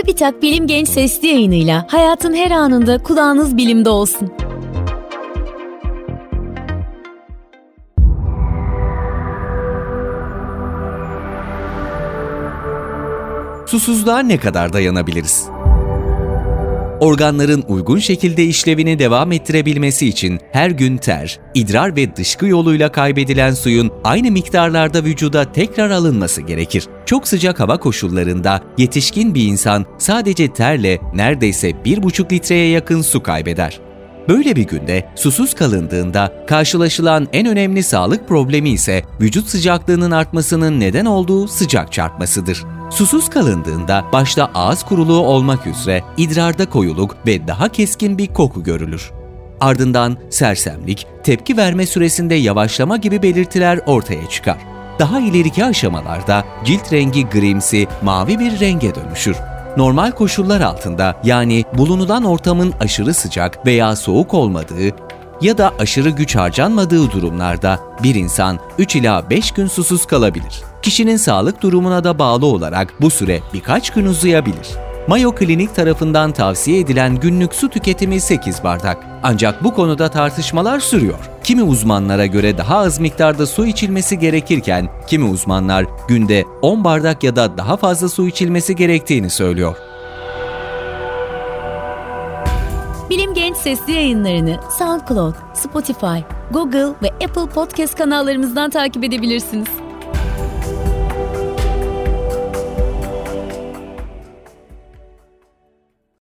Çubitak Bilim Genç Sesli yayınıyla hayatın her anında kulağınız bilimde olsun. Susuzluğa ne kadar dayanabiliriz? Organların uygun şekilde işlevini devam ettirebilmesi için her gün ter, idrar ve dışkı yoluyla kaybedilen suyun aynı miktarlarda vücuda tekrar alınması gerekir. Çok sıcak hava koşullarında yetişkin bir insan sadece terle neredeyse 1,5 litreye yakın su kaybeder. Böyle bir günde susuz kalındığında karşılaşılan en önemli sağlık problemi ise vücut sıcaklığının artmasının neden olduğu sıcak çarpmasıdır. Susuz kalındığında başta ağız kuruluğu olmak üzere idrarda koyuluk ve daha keskin bir koku görülür. Ardından sersemlik, tepki verme süresinde yavaşlama gibi belirtiler ortaya çıkar. Daha ileriki aşamalarda cilt rengi grimsi, mavi bir renge dönüşür. Normal koşullar altında yani bulunulan ortamın aşırı sıcak veya soğuk olmadığı ya da aşırı güç harcanmadığı durumlarda bir insan 3 ila 5 gün susuz kalabilir. Kişinin sağlık durumuna da bağlı olarak bu süre birkaç gün uzayabilir. Mayo Klinik tarafından tavsiye edilen günlük su tüketimi 8 bardak. Ancak bu konuda tartışmalar sürüyor. Kimi uzmanlara göre daha az miktarda su içilmesi gerekirken, kimi uzmanlar günde 10 bardak ya da daha fazla su içilmesi gerektiğini söylüyor. Bilim Genç Sesli yayınlarını SoundCloud, Spotify, Google ve Apple Podcast kanallarımızdan takip edebilirsiniz.